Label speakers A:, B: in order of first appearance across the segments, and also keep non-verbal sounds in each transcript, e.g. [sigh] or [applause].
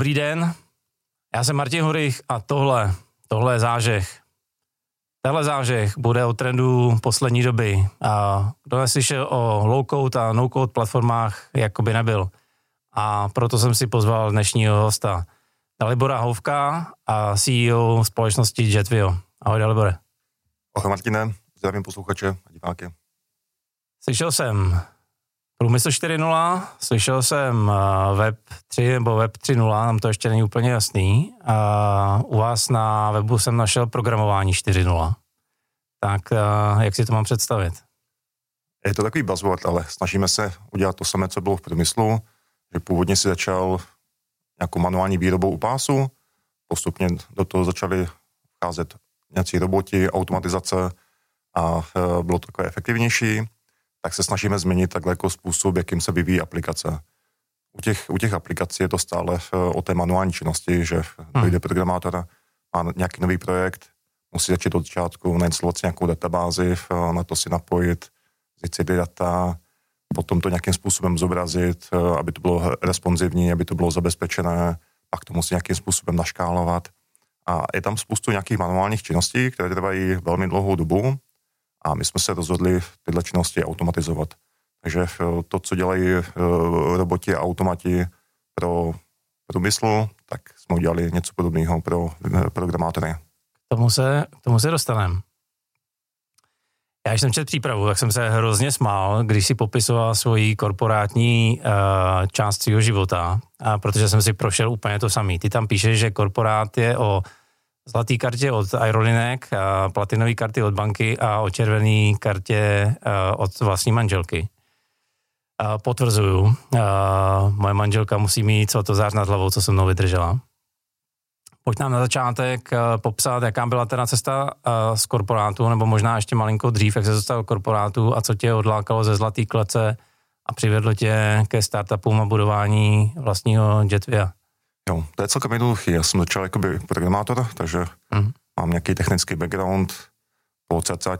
A: Dobrý den, já jsem Martin Hurich a tohle, tohle je zážeh. Tenhle zážeh bude o trendu poslední doby. A kdo neslyšel o low-code a no-code platformách, jako by nebyl. A proto jsem si pozval dnešního hosta, Dalibora Houvka a CEO společnosti Jetvio. Ahoj Dalibore.
B: Ahoj Martine, zdravím posluchače a diváky.
A: Slyšel jsem Průmysl 4.0, slyšel jsem eh, Web 3 nebo Web 3.0, tam to ještě není úplně jasný. U vás na webu jsem našel programování 4.0. Tak eh, jak si to mám představit?
B: Je to takový buzzword, ale snažíme se udělat to samé, co bylo v průmyslu, že původně si začal nějakou manuální výrobou u pásu, postupně do toho začaly vcházet nějací roboti, automatizace a eh, bylo to takové efektivnější tak se snažíme změnit takhle jako způsob, jakým se vyvíjí aplikace. U těch, u těch aplikací je to stále eh, o té manuální činnosti, že hmm. dojde programátor, má nějaký nový projekt, musí začít od začátku, nainstalovat si nějakou databázi, eh, na to si napojit, vzít si ty data, potom to nějakým způsobem zobrazit, eh, aby to bylo responsivní, aby to bylo zabezpečené, pak to musí nějakým způsobem naškálovat. A je tam spoustu nějakých manuálních činností, které trvají velmi dlouhou dobu a my jsme se rozhodli tyhle činnosti automatizovat. Takže eh, to, co dělají eh, roboti a automati pro průmysl, tak jsme udělali něco podobného pro eh, programátory.
A: K tomu se, tomu se dostaneme. Já jsem četl přípravu, tak jsem se hrozně smál, když si popisoval svoji korporátní uh, část svého života, a protože jsem si prošel úplně to samý. Ty tam píšeš, že korporát je o zlatý kartě od Aerolinek, platinové karty od banky a o červené kartě od vlastní manželky. Potvrzuju, moje manželka musí mít co to nad hlavou, co se mnou vydržela. Pojď nám na začátek popsat, jaká byla teda cesta z korporátu, nebo možná ještě malinko dřív, jak se dostal korporátu a co tě odlákalo ze zlatý klece a přivedlo tě ke startupům a budování vlastního Jetvia.
B: Jo, to je celkem jednoduchý. Já jsem začal jako programátor, takže mm. mám nějaký technický background. Po cca,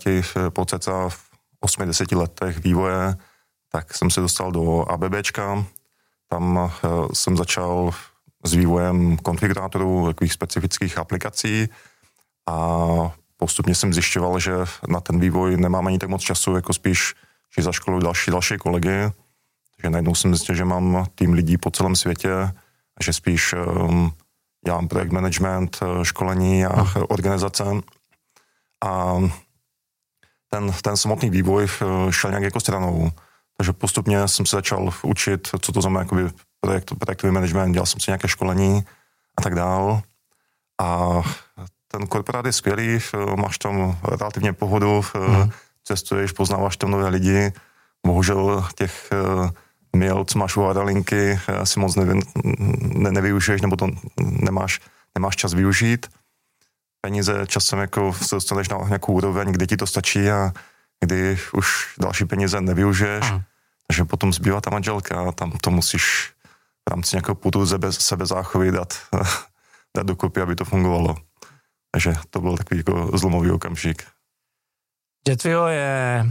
B: po cca v 8-10 letech vývoje, tak jsem se dostal do ABBčka. Tam uh, jsem začal s vývojem konfigurátorů takových specifických aplikací a postupně jsem zjišťoval, že na ten vývoj nemám ani tak moc času, jako spíš, že za školu další, další kolegy. Takže najednou jsem zjistil, že mám tým lidí po celém světě, že spíš um, dělám projekt management, eh, školení a hmm. organizace. A ten, ten samotný vývoj eh, šel nějak jako stranou. Takže postupně jsem se začal učit, co to znamená jakoby projekt, projektový management, dělal jsem si nějaké školení a tak dál. A ten korporát je skvělý, eh, máš tam relativně pohodu, hmm. cestuješ, poznáváš tam nové lidi. Bohužel těch mail, co máš u linky, asi moc nevy, ne, nevyužiješ, nebo to nemáš, nemáš čas využít. Peníze časem jako se dostaneš na nějakou úroveň, kde ti to stačí a kdy už další peníze nevyužiješ, hmm. takže potom zbývá ta manželka a tam to musíš v rámci nějakého putu sebe, sebe záchovy dát, [laughs] dát dokupy, aby to fungovalo. Takže to byl takový jako zlomový okamžik.
A: Jetvio je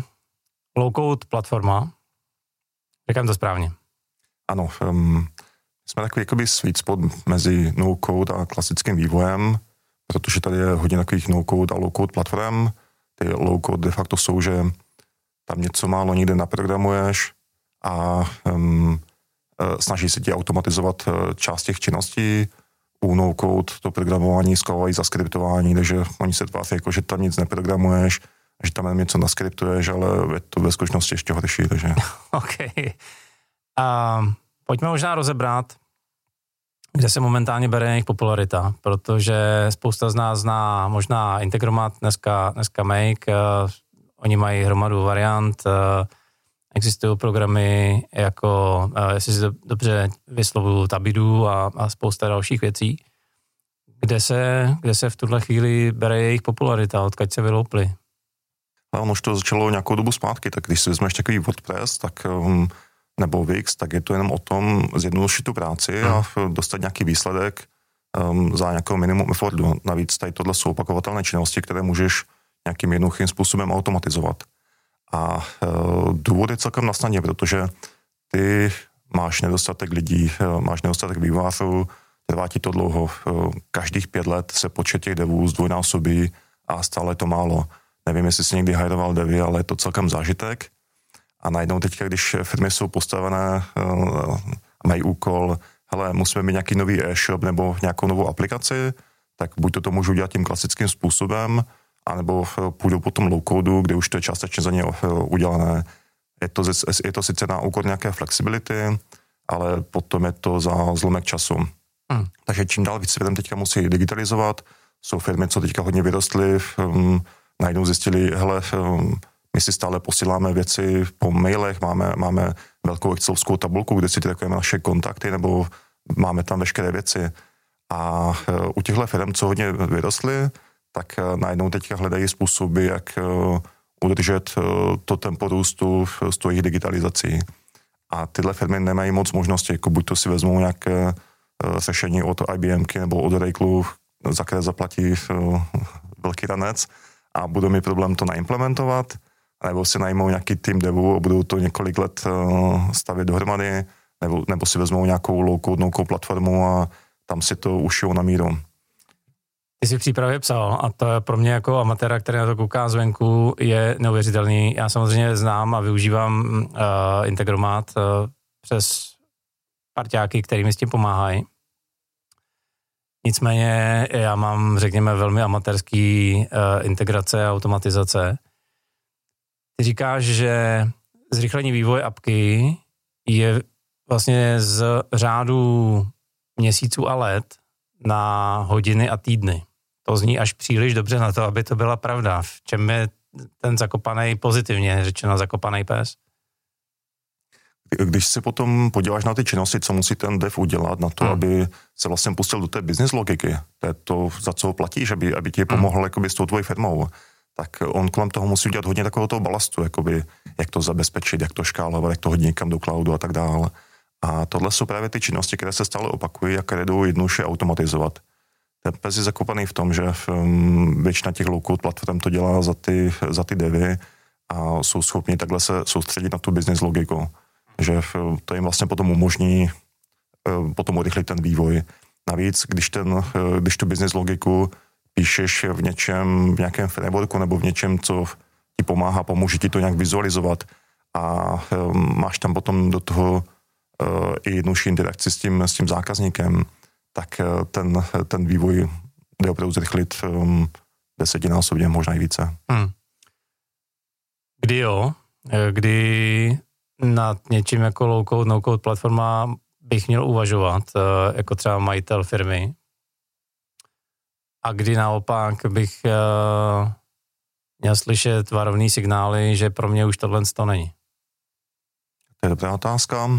A: low-code platforma, Říkám to správně.
B: Ano, um, jsme takový jakoby sweet spot mezi no-code a klasickým vývojem, protože tady je hodně takových no-code a low-code platform. Ty low-code de facto jsou, že tam něco málo někde naprogramuješ a um, snaží se ti automatizovat e, část těch činností. U no-code to programování sklávají za skriptování, takže oni se tváří jako, že tam nic neprogramuješ, že tam něco naskriptuješ, ale je to ve skutečnosti ještě horší. Takže. [laughs]
A: OK. A pojďme možná rozebrat, kde se momentálně bere jejich popularita, protože spousta z nás zná možná Integromat, dneska, dneska Make, uh, oni mají hromadu variant, uh, existují programy jako, uh, jestli si dobře vyslovuju, Tabidu a, a spousta dalších věcí. Kde se, kde se v tuhle chvíli bere jejich popularita, odkud se vyloupli?
B: A ono už to začalo nějakou dobu zpátky, tak když si vezmeš takový WordPress, tak um, nebo Wix, tak je to jenom o tom zjednodušit tu práci a hmm. dostat nějaký výsledek um, za nějakého minimum effortu. Navíc tady tohle jsou opakovatelné činnosti, které můžeš nějakým jednoduchým způsobem automatizovat. A uh, důvod je celkem na snadě, protože ty máš nedostatek lidí, uh, máš nedostatek vývářů, trvá ti to dlouho. Každých pět let se počet těch devů zdvojnásobí a stále to málo. Nevím, jestli jsi někdy hajroval devy, ale je to celkem zážitek. A najednou teďka, když firmy jsou postavené a mají úkol, hele, musíme mít nějaký nový e-shop nebo nějakou novou aplikaci, tak buď to, to můžu udělat tím klasickým způsobem, anebo půjdu po tom low codu, kde už to je částečně za ně udělané. Je to, je to sice na úkor nějaké flexibility, ale potom je to za zlomek času. Hmm. Takže čím dál víc firm teďka musí digitalizovat, jsou firmy, co teďka hodně vyrostly, um, najednou zjistili, hele, um, my si stále posíláme věci po mailech, máme, máme velkou excelovskou tabulku, kde si takové naše kontakty, nebo máme tam veškeré věci. A uh, u těchto firm, co hodně vyrostly, tak uh, najednou teďka hledají způsoby, jak uh, udržet to tempo růstu s tou jejich digitalizací. A tyhle firmy nemají moc možností, jako buď to si vezmou nějaké řešení od IBMky nebo od Oracle, za které zaplatí velký ranec a budou mít problém to naimplementovat, nebo si najmou nějaký tým devu a budou to několik let stavět dohromady, nebo, nebo si vezmou nějakou low-code, platformu a tam si to ušijou na míru.
A: Ty jsi v přípravě psal a to pro mě jako amatéra, který na to kouká zvenku, je neuvěřitelný. Já samozřejmě znám a využívám uh, Integromat uh, přes parťáky, který mi s tím pomáhají. Nicméně já mám, řekněme, velmi amatérský uh, integrace a automatizace. Ty říkáš, že zrychlení vývoje apky je vlastně z řádu měsíců a let na hodiny a týdny. To zní až příliš dobře na to, aby to byla pravda. V čem je ten zakopaný pozitivně řečeno zakopaný pes?
B: Když se potom podíváš na ty činnosti, co musí ten dev udělat na to, hmm. aby se vlastně pustil do té business logiky, to je to, za co platíš, aby, aby ti pomohl hmm. jakoby, s tou tvojí firmou, tak on kolem toho musí udělat hodně takového toho balastu, jakoby, jak to zabezpečit, jak to škálovat, jak to hodně někam do cloudu a tak dále. A tohle jsou právě ty činnosti, které se stále opakují a které jdou jednoduše automatizovat. Ten pes je zakopaný v tom, že um, většina těch low platform to dělá za ty, za ty devy a jsou schopni takhle se soustředit na tu business logiku. Že to jim vlastně potom umožní uh, potom urychlit ten vývoj. Navíc, když, ten, uh, když tu business logiku píšeš v něčem, v nějakém frameworku nebo v něčem, co ti pomáhá, pomůže ti to nějak vizualizovat a um, máš tam potom do toho i jednodušší interakci s tím, s tím zákazníkem, tak ten, ten vývoj jde opravdu zrychlit desetinásobně, možná i více. Hmm.
A: Kdy jo? Eh, kdy nad něčím jako low-code, no-code platforma bych měl uvažovat, jako třeba majitel firmy, a kdy naopak bych uh, měl slyšet varovný signály, že pro mě už tohle to není?
B: To je dobrá otázka.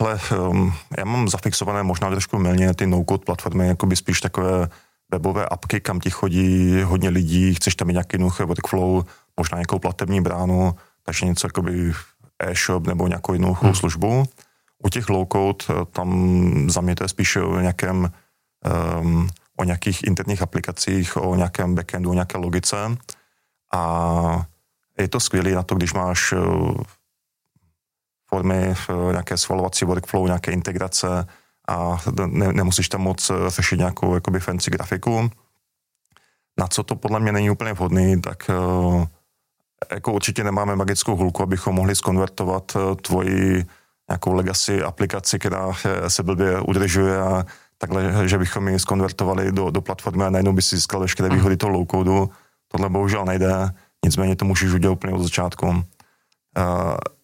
B: Ale um, já mám zafixované možná trošku milně ty no-code platformy, jako by spíš takové webové apky, kam ti chodí hodně lidí, chceš tam mít nějaký jednoduchý workflow, možná nějakou platební bránu, takže něco jako by e-shop nebo nějakou jednoduchou hmm. službu. U těch low-code eh, tam za mě to je spíš o nějakém um, o nějakých interních aplikacích, o nějakém backendu, o nějaké logice. A je to skvělé na to, když máš eh, formy, eh, nějaké svalovací workflow, nějaké integrace a ne, nemusíš tam moc řešit nějakou jakoby fancy grafiku. Na co to podle mě není úplně vhodný, tak jako určitě nemáme magickou hulku, abychom mohli skonvertovat tvoji nějakou legacy aplikaci, která se blbě udržuje a takhle, že bychom ji skonvertovali do, do platformy a najednou by si získal veškeré mhm. výhody toho low-codu. Tohle bohužel nejde, nicméně to můžeš udělat úplně od začátku. Uh,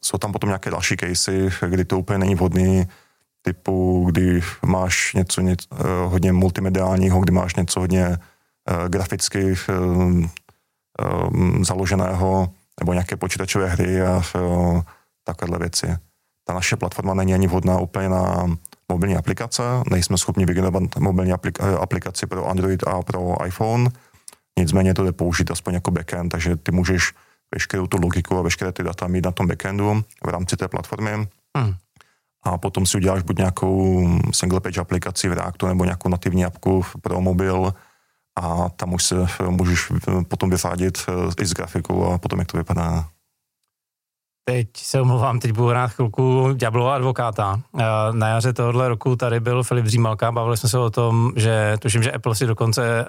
B: jsou tam potom nějaké další casey, kdy to úplně není vhodný, typu, kdy máš něco, něco uh, hodně multimediálního, kdy máš něco hodně uh, graficky uh, um, založeného, nebo nějaké počítačové hry a uh, takovéhle věci. Ta naše platforma není ani vhodná úplně na mobilní aplikace, nejsme schopni vygenerovat mobilní eh, aplikaci pro Android a pro iPhone, nicméně to jde použít aspoň jako backend, takže ty můžeš veškerou tu logiku a veškeré ty data mít na tom backendu v rámci té platformy. Hmm. A potom si uděláš buď nějakou single page aplikaci v Reactu nebo nějakou nativní apku pro mobil a tam už se můžeš potom vyřádit eh, i s grafikou a potom jak to vypadá.
A: teď se omlouvám, teď budu hrát chvilku Diablova advokáta. Eh, na jaře tohohle roku tady byl Filip Zřímalka, bavili jsme se o tom, že tuším, že Apple si dokonce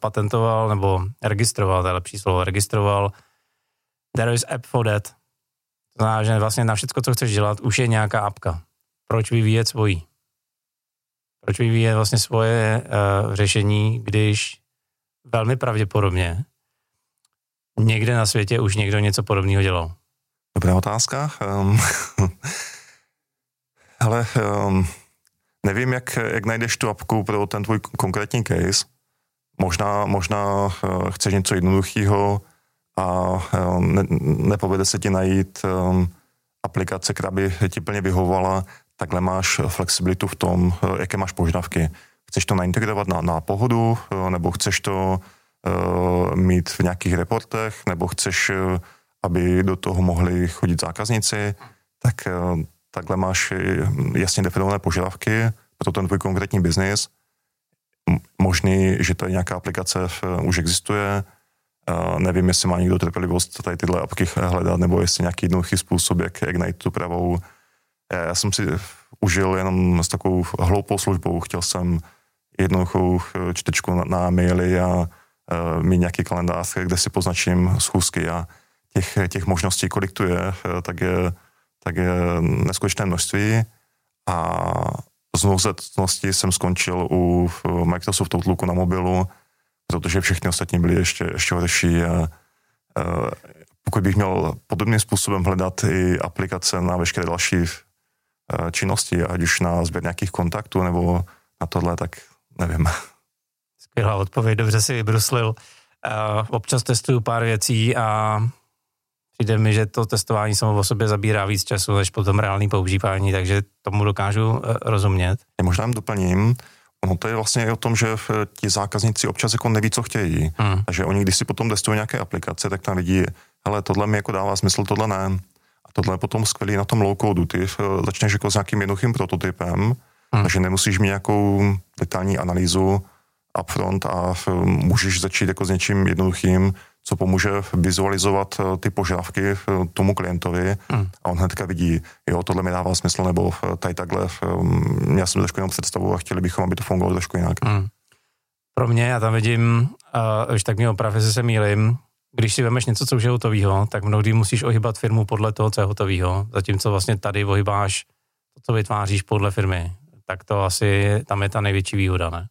A: patentoval, nebo registroval, to je lepší slovo, registroval There is app for that. To znamená, že vlastně na všechno, co chceš dělat, už je nějaká apka. Proč vyvíjet svojí? Proč vyvíjet vlastně svoje uh, řešení, když velmi pravděpodobně někde na světě už někdo něco podobného dělal?
B: Dobrá otázka. Um, [laughs] ale um, nevím, jak, jak najdeš tu apku pro ten tvůj konkrétní case. Možná, možná uh, chceš něco jednoduchého a um, ne, nepovede se ti najít um, aplikace, která by ti plně vyhovovala, takhle máš flexibilitu v tom, uh, jaké máš požadavky. Chceš to naintegrovat na, na pohodu, uh, nebo chceš to uh, mít v nějakých reportech, nebo chceš uh, aby do toho mohli chodit zákazníci, tak eh, takhle máš jasně definované požadavky pro ten tvůj konkrétní biznis. Možný, že to je nějaká aplikace už existuje, eh, nevím, jestli má někdo trpělivost tady tyhle apky hledat, nebo jestli nějaký jednoduchý způsob, jak, jak najít tu pravou. Já jsem si užil jenom s takovou hloupou službou, chtěl jsem jednoduchou eh, čtečku na, na maily a uh, mít nějaký kalendář, kde si poznačím schůzky a těch, těch možností, kolik tu je, tak je, tak je neskutečné množství. A z nouzetnosti jsem skončil u Microsoft Outlooku na mobilu, protože všechny ostatní byly ještě, ještě horší. A, a pokud bych měl podobným způsobem hledat i aplikace na veškeré další činnosti, ať už na sběr nějakých kontaktů nebo na tohle, tak nevím. [laughs]
A: Skvělá odpověď, dobře si vybruslil. Uh, občas testuju pár věcí a Přijde mi, že to testování samo o sobě zabírá víc času než potom reálný používání, takže tomu dokážu eh, rozumět.
B: Já možná doplním, Ono to je vlastně i o tom, že eh, ti zákazníci občas jako neví, co chtějí. Hmm. Takže oni, když si potom testují nějaké aplikace, tak tam vidí, hele, tohle mi jako dává smysl, tohle ne. Tohle je potom skvělý na tom low codu. Ty eh, začneš jako s nějakým jednoduchým prototypem, hmm. takže nemusíš mít nějakou detailní analýzu upfront a můžeš začít jako s něčím jednoduchým, co pomůže vizualizovat eh, ty požadavky eh, tomu klientovi hmm. a on hnedka vidí, jo, tohle mi dává smysl, nebo eh, tady takhle, já jsem trošku jenom představu a chtěli bychom, aby to fungovalo trošku jinak. Hmm.
A: Pro mě, já tam vidím, uh, už tak mě opravdu, se mýlim, když si vemeš něco, co už je hotovýho, tak mnohdy musíš ohybat firmu podle toho, co je hotovýho, zatímco vlastně tady ohybáš to, co vytváříš podle firmy. Tak to asi, tam je ta největší výhoda, ne?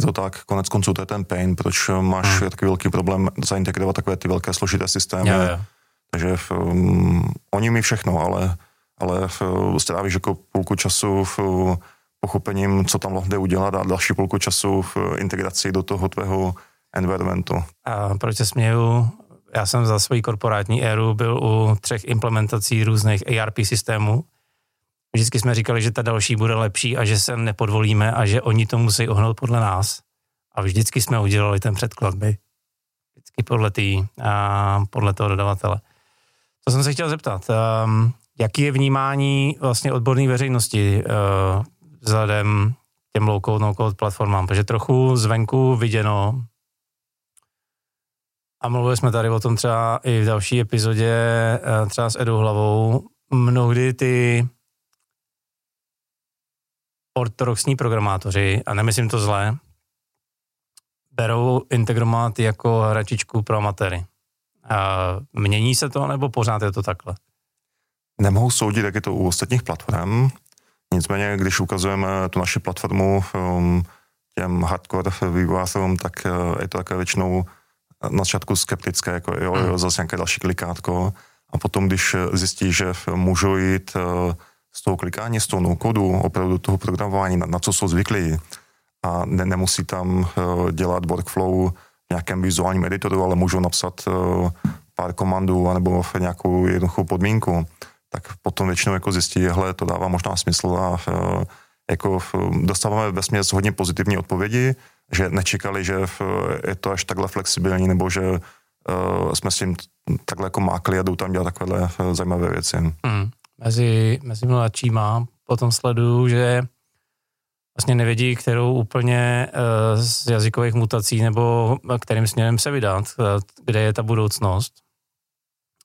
B: Je to tak, konec konců to je ten pain, proč máš hmm. takový velký problém zaintegrovat takové ty velké složité systémy. Jo, jo. Takže um, oni mi všechno, ale, ale uh, strávíš jako půlku času v uh, pochopením, co tam jde udělat a další půlku času v uh, integraci do toho tvého environmentu.
A: A proč se směju? Já jsem za svoji korporátní éru byl u třech implementací různých ERP systémů Vždycky jsme říkali, že ta další bude lepší a že se nepodvolíme a že oni to musí ohnout podle nás. A vždycky jsme udělali ten předklad, by. Vždycky podle, tý, a podle toho dodavatele. To jsem se chtěl zeptat. Um, jaký je vnímání vlastně odborné veřejnosti uh, vzhledem těm low-code, no-code platformám? Protože trochu zvenku viděno, a mluvili jsme tady o tom třeba i v další epizodě, uh, třeba s Edu Hlavou, mnohdy ty ortodoxní programátoři, a nemyslím to zlé, berou Integromat jako hračičku pro amatéry. A mění se to, nebo pořád je to takhle?
B: Nemohu soudit, jak je to u ostatních platform. Nicméně, když ukazujeme tu naši platformu um, těm hardcore vývojářům, tak uh, je to také většinou na začátku skeptické, jako jo, jo, zase nějaké další klikátko. A potom, když zjistí, že můžou jít z toho klikání, z toho no-kodu, opravdu toho programování, na, na co jsou zvyklí. A ne, nemusí tam uh, dělat workflow v nějakém vizuálním editoru, ale můžou napsat uh, pár komandů anebo nějakou jednoduchou podmínku, tak potom většinou jako zjistí, hele, to dává možná smysl a jako dostáváme ve směs hodně pozitivní odpovědi, že nečekali, že je to až takhle flexibilní, nebo že uh, jsme s tím takhle jako mákli a jdou tam dělat takovéhle zajímavé věci. Mm
A: mezi, mezi mladšíma potom sleduju, že vlastně nevědí, kterou úplně z jazykových mutací nebo kterým směrem se vydat, kde je ta budoucnost.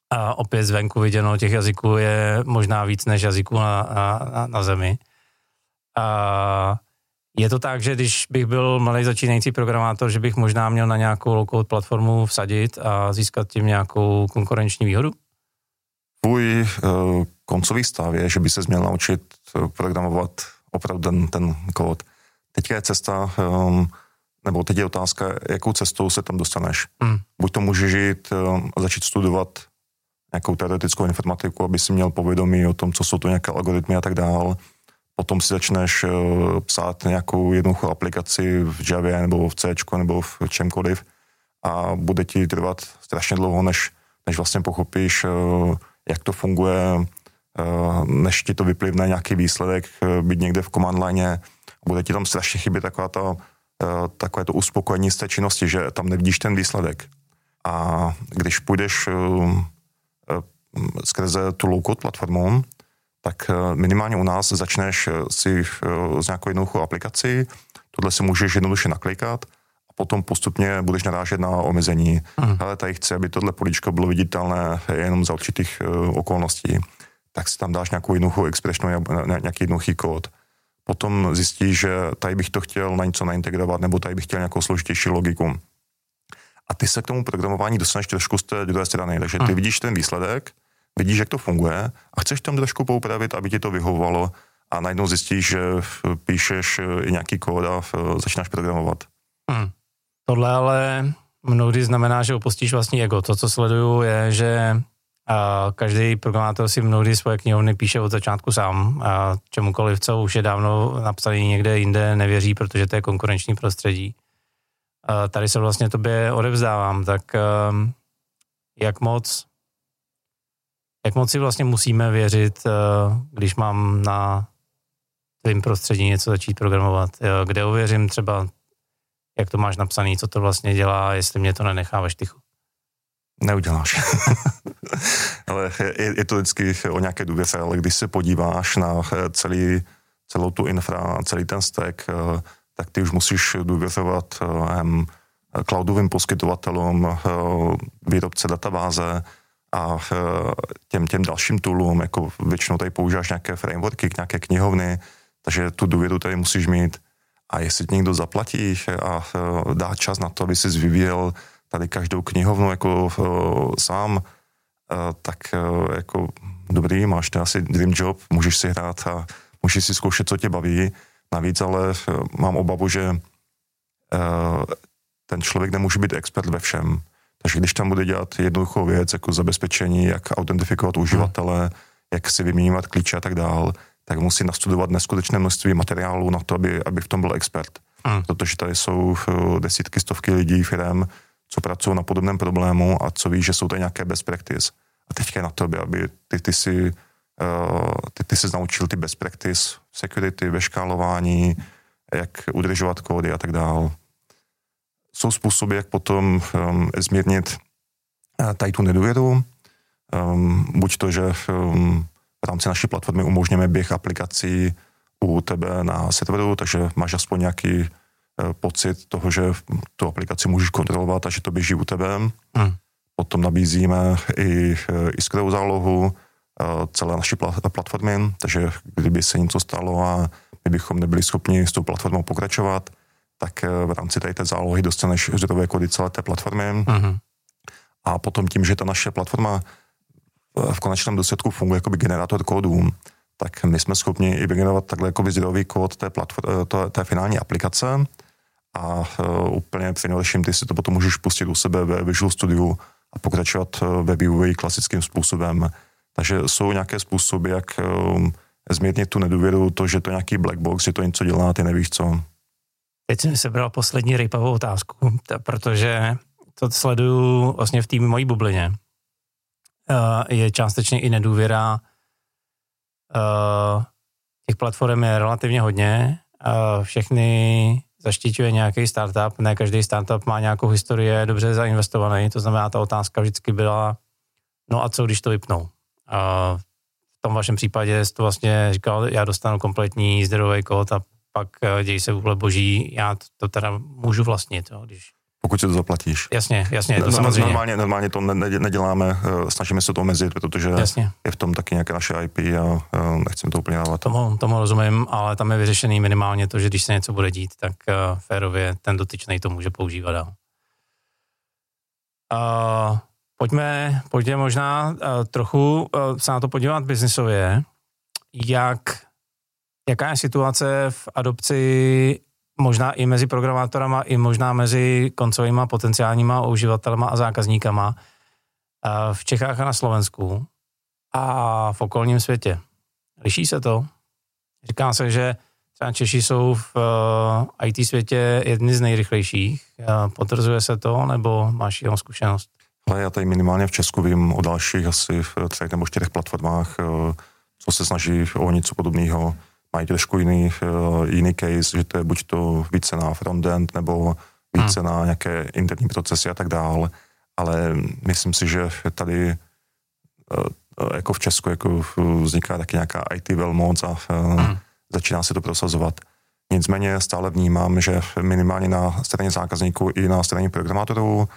A: A opět zvenku viděno těch jazyků je možná víc než jazyků na, na, na zemi. A je to tak, že když bych byl malý začínající programátor, že bych možná měl na nějakou low platformu vsadit a získat tím nějakou konkurenční výhodu?
B: Tvůj uh, koncový stav je, že by se měl naučit eh, programovat opravdu ten, ten kód. Teďka je cesta, um, nebo teď je otázka, jakou cestou se tam dostaneš. Hmm. Buď to můžeš jít um, a začít studovat nějakou teoretickou informatiku, aby si měl povědomí o tom, co jsou to nějaké algoritmy a tak dále. Potom si začneš uh, psát nějakou jednoduchou aplikaci v Javě nebo v C nebo v čemkoliv a bude ti trvat strašně dlouho, než, než vlastně pochopíš, uh, jak to funguje, uh, než ti to vyplivne nějaký výsledek, být někde v command line, bude ti tam strašně chybět taková ta, takové to uspokojení z té činnosti, že tam nevidíš ten výsledek. A když půjdeš skrze tu low-code platformu, tak eh, minimálně u nás začneš eh, si s eh, nějakou jednoduchou aplikací, tohle si můžeš jednoduše naklikat a potom postupně budeš narážet na omezení. Hmm. Ale tady chci, aby tohle políčko bylo viditelné jenom za určitých okolností. Tak si tam dáš nějakou jednoduchou expression, nějaký jednoduchý kód. Potom zjistíš, že tady bych to chtěl na něco naintegrovat, nebo tady bych chtěl nějakou složitější logiku. A ty se k tomu programování dostaneš trošku z té druhé strany. Takže ty hmm. vidíš ten výsledek, vidíš, jak to funguje a chceš tam trošku poupravit, aby ti to vyhovovalo a najednou zjistíš, že píšeš eh, nějaký kód a eh, začínáš programovat. Hmm.
A: Tohle ale mnohdy znamená, že opustíš vlastní ego. To, co sleduju, je, že a každý programátor si mnohdy svoje knihovny píše od začátku sám a čemukoliv, co už je dávno napsaný někde jinde, nevěří, protože to je konkurenční prostředí. A tady se vlastně tobě odevzdávám, tak um, jak moc jak moc si vlastně musíme věřit, eh, když mám na tvým prostředí něco začít programovat? Kde ověřím třeba, jak to máš napsaný, co to vlastně dělá, jestli mě to nenechá ve štychu?
B: Neuděláš. [laughs] ale je, je to vždycky o nějaké důvěře, ale když se podíváš na eh, celý, celou tu infra, celý ten stack, eh, tak ty už musíš důvěřovat cloudovým poskytovatelům, výrobce databáze, a e, těm, těm dalším toolům, jako většinou tady používáš nějaké frameworky, nějaké knihovny, takže tu důvěru tady musíš mít. A jestli ti někdo zaplatí a e, dá čas na to, aby si vyvíjel tady každou knihovnu jako e, sám, tak jako dobrý, máš to asi dream job, můžeš si hrát a můžeš si zkoušet, co tě baví. Navíc ale mám obavu, že ten člověk nemůže být expert ve všem. Takže když tam bude dělat jednoduchou věc, jako zabezpečení, jak autentifikovat uživatele, hmm. jak si vyměňovat klíče a tak dál, tak musí nastudovat neskutečné množství materiálů na to, aby, aby v tom byl expert. Hmm. Protože tady jsou eh, desítky, stovky lidí, firm, co pracují na podobném problému a co ví, že jsou tady nějaké best practice. A teďka je na to, aby ty, ty si uh, ty, ty se naučil ty best practice, security, ve škálování, jak udržovat kódy a tak dále jsou způsoby, jak potom um, zmírnit uh, tady tu nedůvěru. Um, buď to, že um, v rámci naší platformy umožňujeme běh aplikací u tebe na serveru, takže máš aspoň nějaký uh, pocit toho, že tu aplikaci můžeš kontrolovat a že to běží u tebe. Hmm. Potom nabízíme i uh, iskrovou zálohu uh, celé naší platformy, takže kdyby se něco stalo a my bychom nebyli schopni s tou platformou pokračovat, tak eh, v rámci tady té zálohy dostaneš zdrojové kody celé té platformy. Uh-huh. A potom tím, že ta naše platforma v konečném důsledku funguje jako by generátor kódů, tak my jsme schopni i vygenerovat takhle jako zdrojový kód té, platform, té, té finální aplikace a uh, úplně přinejlepším ty si to potom můžeš pustit u sebe ve Visual Studio a pokračovat ve vývoji klasickým způsobem. Takže jsou nějaké způsoby, jak uh, zmírnit tu nedůvěru, to, že to je nějaký black box, že to něco dělá, ty nevíš co.
A: Teď jsem sebral poslední rejpavou otázku, protože to sleduju vlastně v té mojí bublině. Uh, je částečně i nedůvěra. Uh, těch platform je relativně hodně. Uh, všechny zaštiťuje nějaký startup. Ne každý startup má nějakou historii, dobře zainvestovaný. To znamená, ta otázka vždycky byla, no a co, když to vypnou? Uh, v tom vašem případě jste vlastně říkal, já dostanu kompletní zdrojový kód a pak eh, děj se vůbec boží, já to, to teda můžu vlastnit, jo, když
B: pokud si to zaplatíš.
A: Jasně, jasně, to
B: no,
A: samozřejmě.
B: Normálně, normálně to neděláme, eh, snažíme se to omezit, protože jasně. je v tom taky nějaké naše IP a nechceme to úplně dávat.
A: Tomu, tomu rozumím, ale tam je vyřešený minimálně to, že když se něco bude dít, tak uh, férově ten dotyčný to může používat dál. Uh, pojďme, pojďme možná uh, trochu uh, se na to podívat biznisově. Jak, jaká je situace v adopci možná i mezi programátorama, i možná mezi koncovými potenciálníma uživatelema a zákazníkama v Čechách a na Slovensku a v okolním světě. Liší se to? Říká se, že třeba Češi jsou v uh, IT světě jedni z nejrychlejších. Uh, potvrzuje se to, nebo máš jenom zkušenost?
B: Ale já tady minimálně v Česku vím o dalších asi v třech nebo čtyřech platformách, co se snaží o něco podobného mají trošku jiný, uh, jiný case, že to je buď to více na frontend nebo více hmm. na nějaké interní procesy a tak dále, ale myslím si, že tady uh, jako v Česku jako vzniká taky nějaká IT velmoc a uh, hmm. začíná se to prosazovat. Nicméně stále vnímám, že minimálně na straně zákazníků i na straně programátorů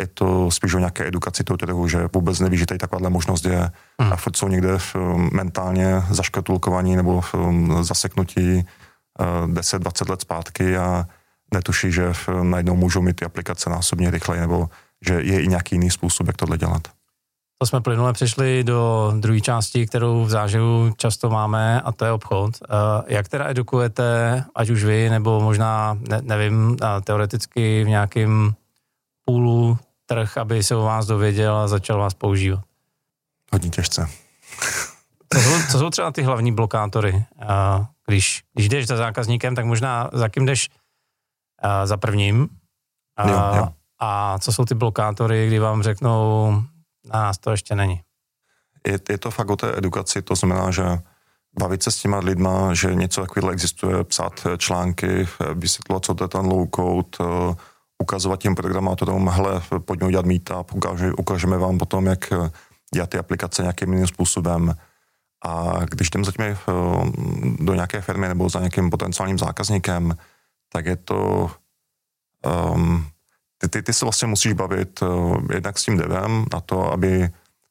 B: je to spíš o nějaké edukaci toho trhu, že vůbec neví, že tady takováhle možnost je hmm. a furt jsou někde um, mentálně zaškatulkovaní nebo um, zaseknutí 10-20 uh, let zpátky a netuší, že um, najednou můžou mít ty aplikace násobně rychleji nebo že je i nějaký jiný způsob, jak tohle dělat.
A: To jsme plynule přišli do druhé části, kterou v záživu často máme, a to je obchod. Uh, jak teda edukujete, ať už vy, nebo možná, ne, nevím, uh, teoreticky v nějakém půlu trh, aby se o vás dověděl a začal vás používat?
B: Hodně těžce.
A: Co jsou, co jsou třeba ty hlavní blokátory? Když, když jdeš za zákazníkem, tak možná za kým jdeš za prvním. A, jo, jo. a co jsou ty blokátory, kdy vám řeknou, na nás to ještě není?
B: Je, je to fakt o té edukaci, to znamená, že bavit se s těma lidma, že něco takového existuje, psát články, vysvětlovat, co to je ten low code, ukazovat těm programátorům, hele, pojďme udělat meetup, ukáže, ukážeme vám potom, jak eh, dělat ty aplikace nějakým jiným způsobem. A když jdem zatím eh, do nějaké firmy nebo za nějakým potenciálním zákazníkem, tak je to... Um, ty, ty, ty se vlastně musíš bavit uh, jednak s tím devem na to, aby,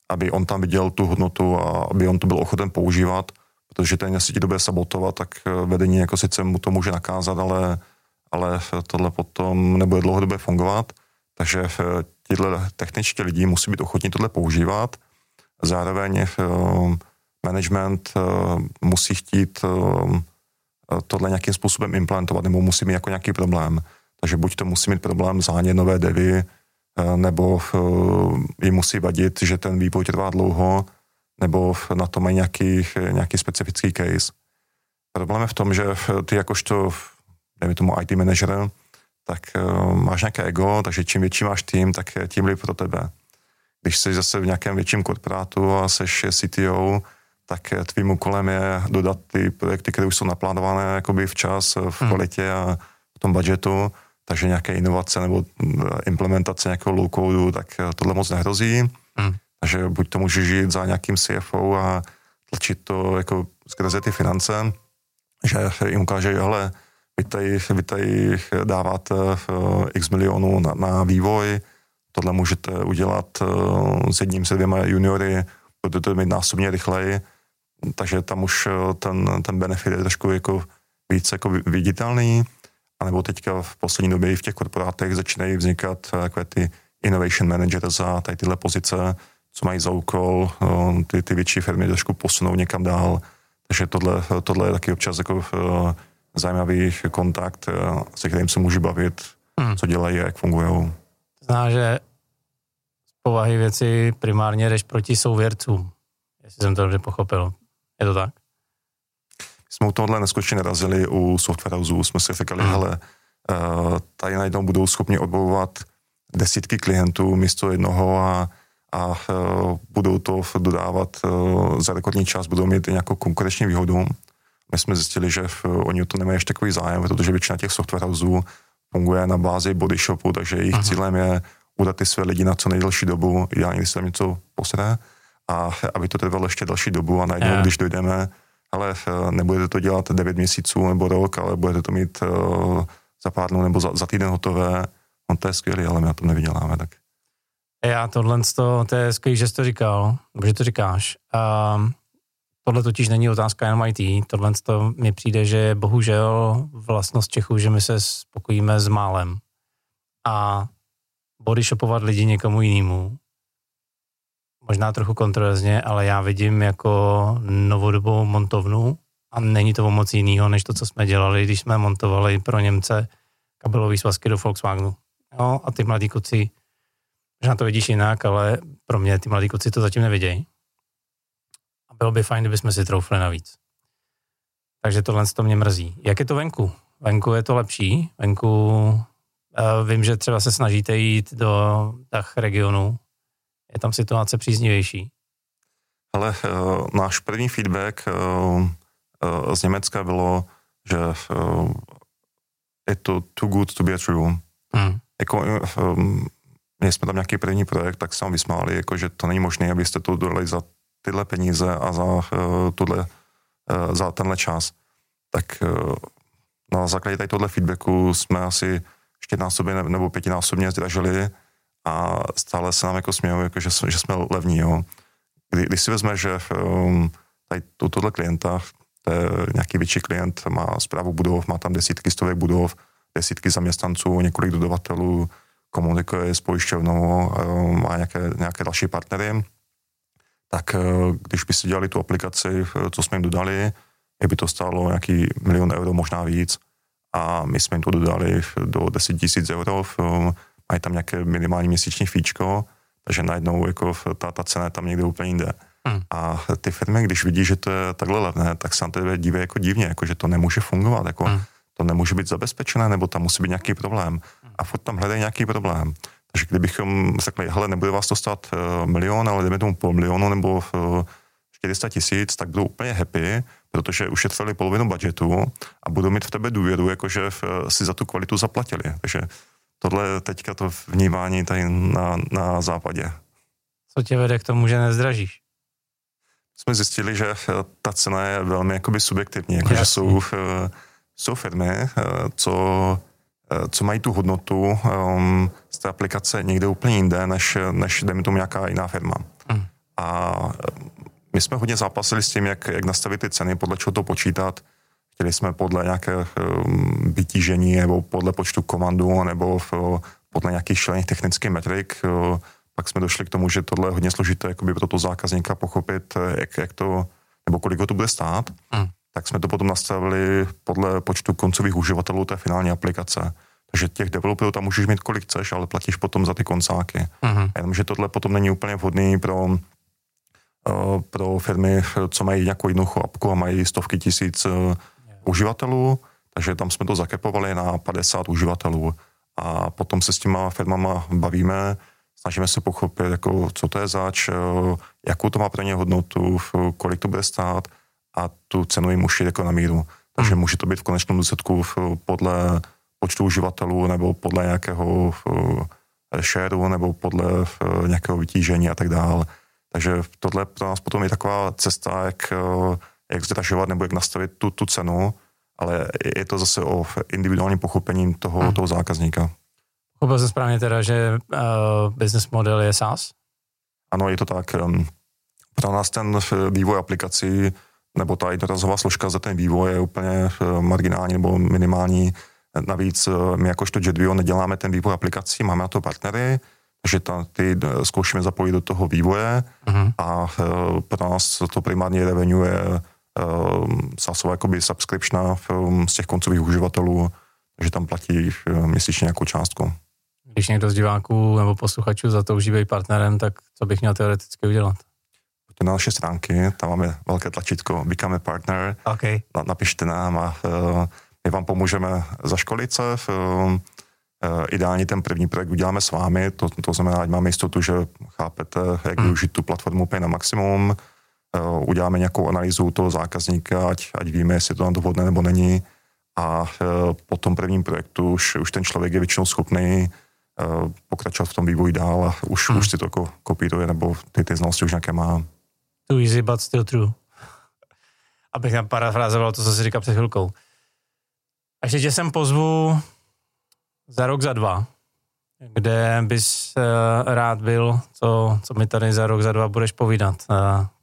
B: aby on tam viděl tu hodnotu a aby on to byl ochoten používat, protože ten, jestli ti to bude sabotovat, tak vedení jako sice mu to může nakázat, ale ale tohle potom nebude dlouhodobě fungovat, takže eh, tyhle techničtí lidi musí být ochotní tohle používat. Zároveň eh, management eh, musí chtít tohle nějakým způsobem implementovat, nebo musí mít jako nějaký problém. Takže buď to musí mít problém zánět nové devy, nebo jim musí vadit, že ten vývoj trvá dlouho, nebo na to mají nějaký, nějaký specifický case. Problém je v tom, že ty jakožto dejme tomu IT manažer, tak uh, máš nějaké ego, takže čím větší máš tým, tak tím líp pro tebe. Když jsi zase v nějakém větším korporátu a jsi CTO, tak tvým úkolem je dodat ty projekty, které už jsou naplánované jakoby včas, v hmm. kvalitě a v tom budgetu, takže nějaké inovace nebo implementace nějakého low codeu, tak tohle moc nehrozí. Hmm. Takže buď to můžeš žít za nějakým CFO a tlačit to jako skrze ty finance, že jim ukáže, ale vy tady, vy tady dáváte uh, x milionů na, na vývoj, tohle můžete udělat uh, s jedním, se dvěma juniory, budete to mít násobně rychleji, takže tam už uh, ten, ten benefit je trošku jako víc jako viditelný, anebo teďka v poslední době i v těch korporátech začínají vznikat takové ty innovation managers a tady tyhle pozice, co mají za úkol ty, ty větší firmy trošku posunou někam dál. Takže tohle, tohle je taky občas jako zajímavý kontakt, eh, se kterým se můžu bavit, hmm. co dělají jak fungují.
A: Zná, že z povahy věci primárně jdeš proti souvěrcům, jestli jsem to dobře pochopil. Je to tak?
B: Jsme u tohle neskutečně narazili u software houseů, jsme si říkali, hmm. hele, uh, tady najednou budou schopni odbouvat desítky klientů místo jednoho a, a uh, budou to dodávat za rekordní čas, budou mít nějakou konkurenční výhodu my jsme zjistili, že v, oni o to nemají ještě takový zájem, protože většina těch software houseů funguje na bázi body shopu, takže jejich Aha. cílem je udat ty své lidi na co nejdelší dobu, ideálně, když se tam něco posede, a aby to trvalo ještě další dobu a najednou, yeah. když dojdeme, ale eh, nebudete to dělat 9 měsíců nebo rok, ale budete to mít uh, za pár dnů nebo za, za týden hotové, on to je skvělý, ale my na tom nevyděláme. Tak.
A: Já tohle, to, to je skvělý, že jsi to říkal, že to říkáš. Um, tohle totiž není otázka jenom IT, tohle to mi přijde, že je bohužel vlastnost Čechů, že my se spokojíme s málem. A bodyshopovat lidi někomu jinému, možná trochu kontroverzně, ale já vidím jako novodobou montovnu a není to moc jiného, než to, co jsme dělali, když jsme montovali pro Němce kabelové svazky do Volkswagenu. Jo, a ty mladí kuci, možná to vidíš jinak, ale pro mě ty mladí kuci to zatím nevidějí. Bylo by fajn, kdybychom si troufli navíc. Takže tohle to mě mrzí. Jak je to venku? Venku je to lepší. Venku uh, vím, že třeba se snažíte jít do tak regionu. Je tam situace příznivější?
B: Ale uh, náš první feedback uh, uh, z Německa bylo, že uh, je to too good to be true. Hmm. Jako, um, měli jsme tam nějaký první projekt, tak se vám vysmáli, jako, že to není možné, abyste to dodali za tyhle peníze a za, uh, tuhle, uh, za tenhle čas. Tak uh, na základě tady tohle feedbacku jsme asi čtyřnásobně nebo pětinásobně zdražili a stále se nám jako smějou, jako, že, že jsme levní. Jo. Kdy, když si vezme, že um, tady tohle klienta, to je nějaký větší klient, má zprávu budov, má tam desítky stovek budov, desítky zaměstnanců, několik dodavatelů, komunikuje s pojišťovnou, um, má nějaké, nějaké další partnery, tak uh, když by si dělali tu aplikaci, uh, co jsme jim dodali, je by to stálo nějaký milion euro, možná víc, a my jsme jim to dodali do 10 tisíc euro, mají tam nějaké minimální měsíční fíčko, takže najednou jako ta, ta cena je tam někde úplně jinde. Hmm. A ty firmy, když vidí, že to je takhle levné, tak se na tebe dívají jako divně, jako že to nemůže fungovat, jako hmm. to nemůže být zabezpečené, nebo tam musí být nějaký problém. A furt tam hledají nějaký problém. Takže kdybychom řekli, hele, nebude vás to stát uh, milion, ale jdeme tomu půl milionu nebo uh, 400 tisíc, tak budou úplně happy, protože ušetřili polovinu budgetu a budou mít v tebe důvěru, jakože si za tu kvalitu zaplatili. Takže tohle teďka to vnímání tady na, na západě.
A: Co tě vede k tomu, že nezdražíš?
B: Jsme zjistili, že ta cena je velmi jakoby subjektivní, jakože jsou, jsou firmy, co, co mají tu hodnotu um, z té aplikace někde úplně jinde, než, než dejme tomu nějaká jiná firma. Hmm. A my jsme hodně zápasili s tím, jak, jak nastavit ty ceny, podle čeho to počítat. Chtěli jsme podle nějaké um, vytížení nebo podle počtu komandů nebo v, podle nějakých šílených technických metrik. Uh, pak jsme došli k tomu, že tohle je hodně složité jakoby pro toho zákazníka pochopit, jak, jak to, nebo kolik ho to bude stát. Mm. Tak jsme to potom nastavili podle počtu koncových uživatelů té finální aplikace. Takže těch developerů tam můžeš mít kolik chceš, ale platíš potom za ty koncáky. Mm-hmm. Jenomže tohle potom není úplně vhodný pro Eh, pro firmy, co mají nějakou jednoduchou apku a mají stovky tisíc yeah. uživatelů, takže tam jsme to zakepovali na 50 uživatelů a potom se s těma firmama bavíme, snažíme se pochopit, jako, co to je zač, eh, jakou to má pro ně hodnotu, kolik to bude stát a tu cenu jim ušít jako na míru. Takže hmm. může to být v konečném důsledku podle počtu uživatelů nebo podle nějakého shareu nebo podle nějakého vytížení a tak dále. Takže tohle pro nás potom je taková cesta, jak, eh, jak zdražovat nebo jak nastavit tu, tu cenu, ale je to zase o individuálním pochopení toho, hmm. toho zákazníka.
A: Pochopil jsem správně teda, že uh, business model je SaaS?
B: Ano, je to tak. Um, pro nás ten vývoj aplikací nebo ta jednorazová složka za ten vývoj je úplně uh, marginální nebo minimální. Navíc uh, my jakožto JetVio neděláme ten vývoj aplikací, máme na to partnery, že ta, ty eh, zkoušíme zapojit do toho vývoje uh-huh. a uh, pro nás to primárně revenue je uh, SaaSová jakoby subscription um, z těch koncových uživatelů, takže tam platí uh, měsíčně nějakou částku.
A: Když někdo z diváků nebo posluchačů za to užívají partnerem, tak co bych měl teoreticky udělat?
B: Na naše stránky, tam máme velké tlačítko Become a Partner,
A: okay.
B: napište nám a uh, my vám pomůžeme zaškolit se, uh, Eh, ideálně ten první projekt uděláme s vámi, to, to znamená, ať máme jistotu, že chápete, jak hmm. využít tu platformu úplně na maximum, eh, uděláme nějakou analýzu toho zákazníka, ať, ať víme, jestli to na to vhodné nebo není a eh, po tom prvním projektu už, už ten člověk je většinou schopný pokračovat v tom vývoji dál a už, hmm. už si to jako kopíruje nebo ty, ty znalosti už nějaké má.
A: Too easy, but still true. Abych nám parafrázoval to, co jsi říkal před chvilkou. A ještě jsem pozvu za rok, za dva, kde bys rád byl, co, co mi tady za rok, za dva budeš povídat?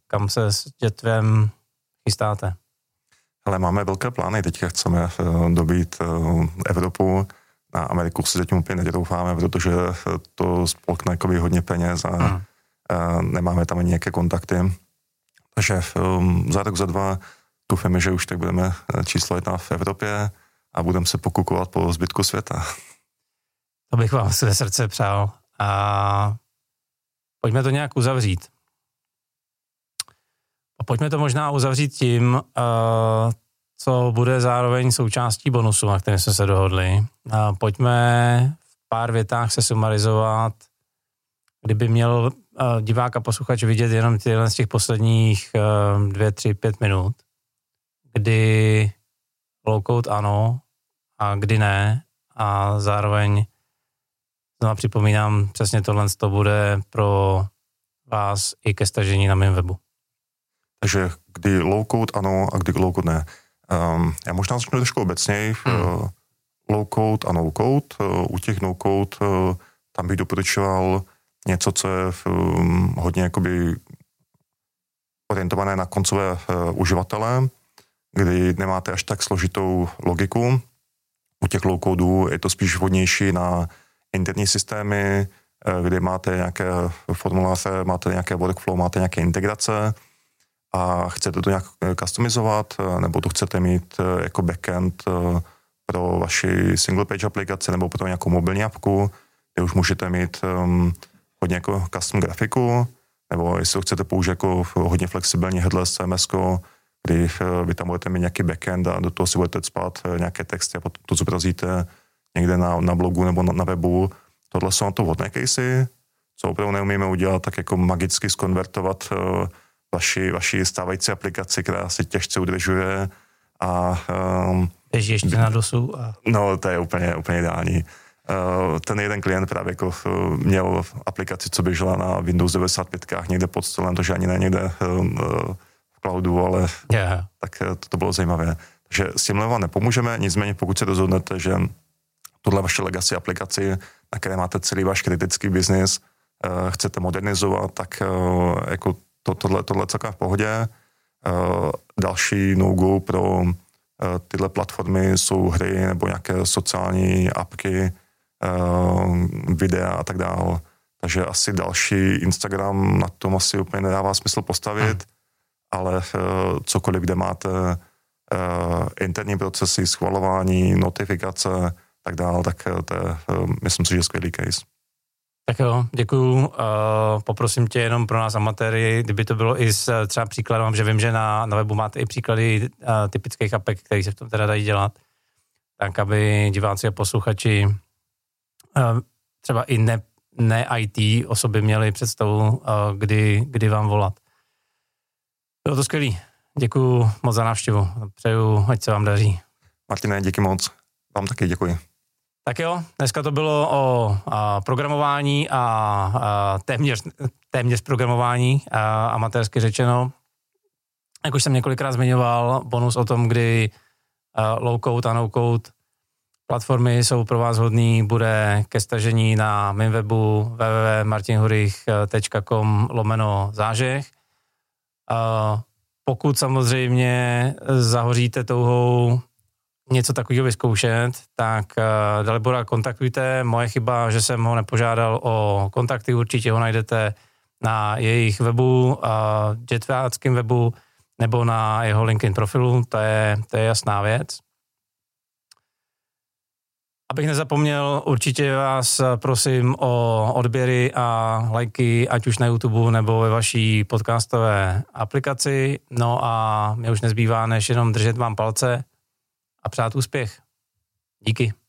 A: Kam se s dětvem chystáte?
B: Ale máme velké plány, teďka chceme dobít Evropu, na Ameriku si zatím úplně nedoufáme, protože to spolkne jako hodně peněz a, hmm. a nemáme tam ani nějaké kontakty. Takže um, za rok, za dva doufáme, že už tak budeme číslo jedna v Evropě a budeme se pokukovat po zbytku světa.
A: To bych vám své srdce přál. A pojďme to nějak uzavřít. A pojďme to možná uzavřít tím, uh, co bude zároveň součástí bonusu, na kterém jsme se dohodli. A pojďme v pár větách se sumarizovat, kdyby měl divák a posluchač vidět jenom tyhle z těch posledních uh, dvě, tři, pět minut, kdy low code ano a kdy ne a zároveň znovu připomínám, přesně tohle to bude pro vás i ke stažení na mém webu.
B: Takže kdy low code ano a kdy low code ne. Um, já možná začnu trošku obecněji. Hmm. Uh, low code a no code. Uh, u těch no code uh, tam bych doporučoval něco, co je um, hodně jakoby orientované na koncové uh, uživatele, kdy nemáte až tak složitou logiku. U těch low codeů je to spíš vhodnější na interní systémy, kdy máte nějaké formuláře, máte nějaké workflow, máte nějaké integrace, a chcete to nějak eh, customizovat, eh, nebo to chcete mít eh, jako backend pro vaši single page aplikaci nebo pro nějakou mobilní apku, kde už můžete mít um, hodně jako custom grafiku, nebo jestli to chcete použít jako hodně flexibilní headless CMS, kdy vy tam budete mít nějaký backend a do toho si budete spát nějaké texty a potom to zobrazíte někde na, na blogu nebo na, na webu. Tohle jsou na to vhodné casey, co opravdu neumíme udělat, tak jako magicky skonvertovat uh, vaši, vaši stávající aplikaci, která se těžce udržuje a... Um,
A: Běží ještě na dosu? A...
B: No, to je úplně, úplně ideální. Uh, ten jeden klient právě jako uh, měl aplikaci, co běžela na Windows 95 někde pod stolem, to, že ani ne někde uh, v cloudu, ale yeah. tak to, to bylo zajímavé. Takže s tímhle vám nepomůžeme, nicméně pokud se rozhodnete, že tohle vaše legacy aplikaci, na které máte celý váš kritický biznis, chcete modernizovat, tak jako to, tohle, tohle celkem v pohodě. Další no-go pro tyhle platformy jsou hry nebo nějaké sociální apky, videa a tak dále. Takže asi další Instagram na tom asi úplně nedává smysl postavit, hmm. ale uh, cokoliv, kde máte uh, interní procesy, schvalování, notifikace, tak dále, tak to je, myslím si, že skvělý case.
A: Tak jo, děkuju. Uh, poprosím tě jenom pro nás amatéry, kdyby to bylo i s třeba příkladem, že vím, že na, na webu máte i příklady uh, typických apek, které se v tom teda dají dělat, tak aby diváci a posluchači třeba i ne, ne IT osoby měli představu, uh, kdy, kdy vám volat. Bylo to skvělý. Děkuju moc za návštěvu. Přeju, ať se vám daří.
B: Martine, díky moc. Vám taky děkuji.
A: Tak jo, dneska to bylo o a, programování a, a téměř, téměř programování, a, amatérsky řečeno. Jak už jsem několikrát zmiňoval, bonus o tom, kdy a, low code a no code platformy jsou pro vás hodný, bude ke stažení na mém webu www.martinhurich.com lomeno zážeh. Pokud samozřejmě zahoříte touhou něco takového vyzkoušet, tak uh, Dalibora kontaktujte. Moje chyba, že jsem ho nepožádal o kontakty, určitě ho najdete na jejich webu, jetváckým webu, nebo na jeho LinkedIn profilu, to je, to je jasná věc. Abych nezapomněl, určitě vás prosím o odběry a lajky, ať už na YouTube nebo ve vaší podcastové aplikaci. No a mě už nezbývá, než jenom držet vám palce a přát úspěch. Díky.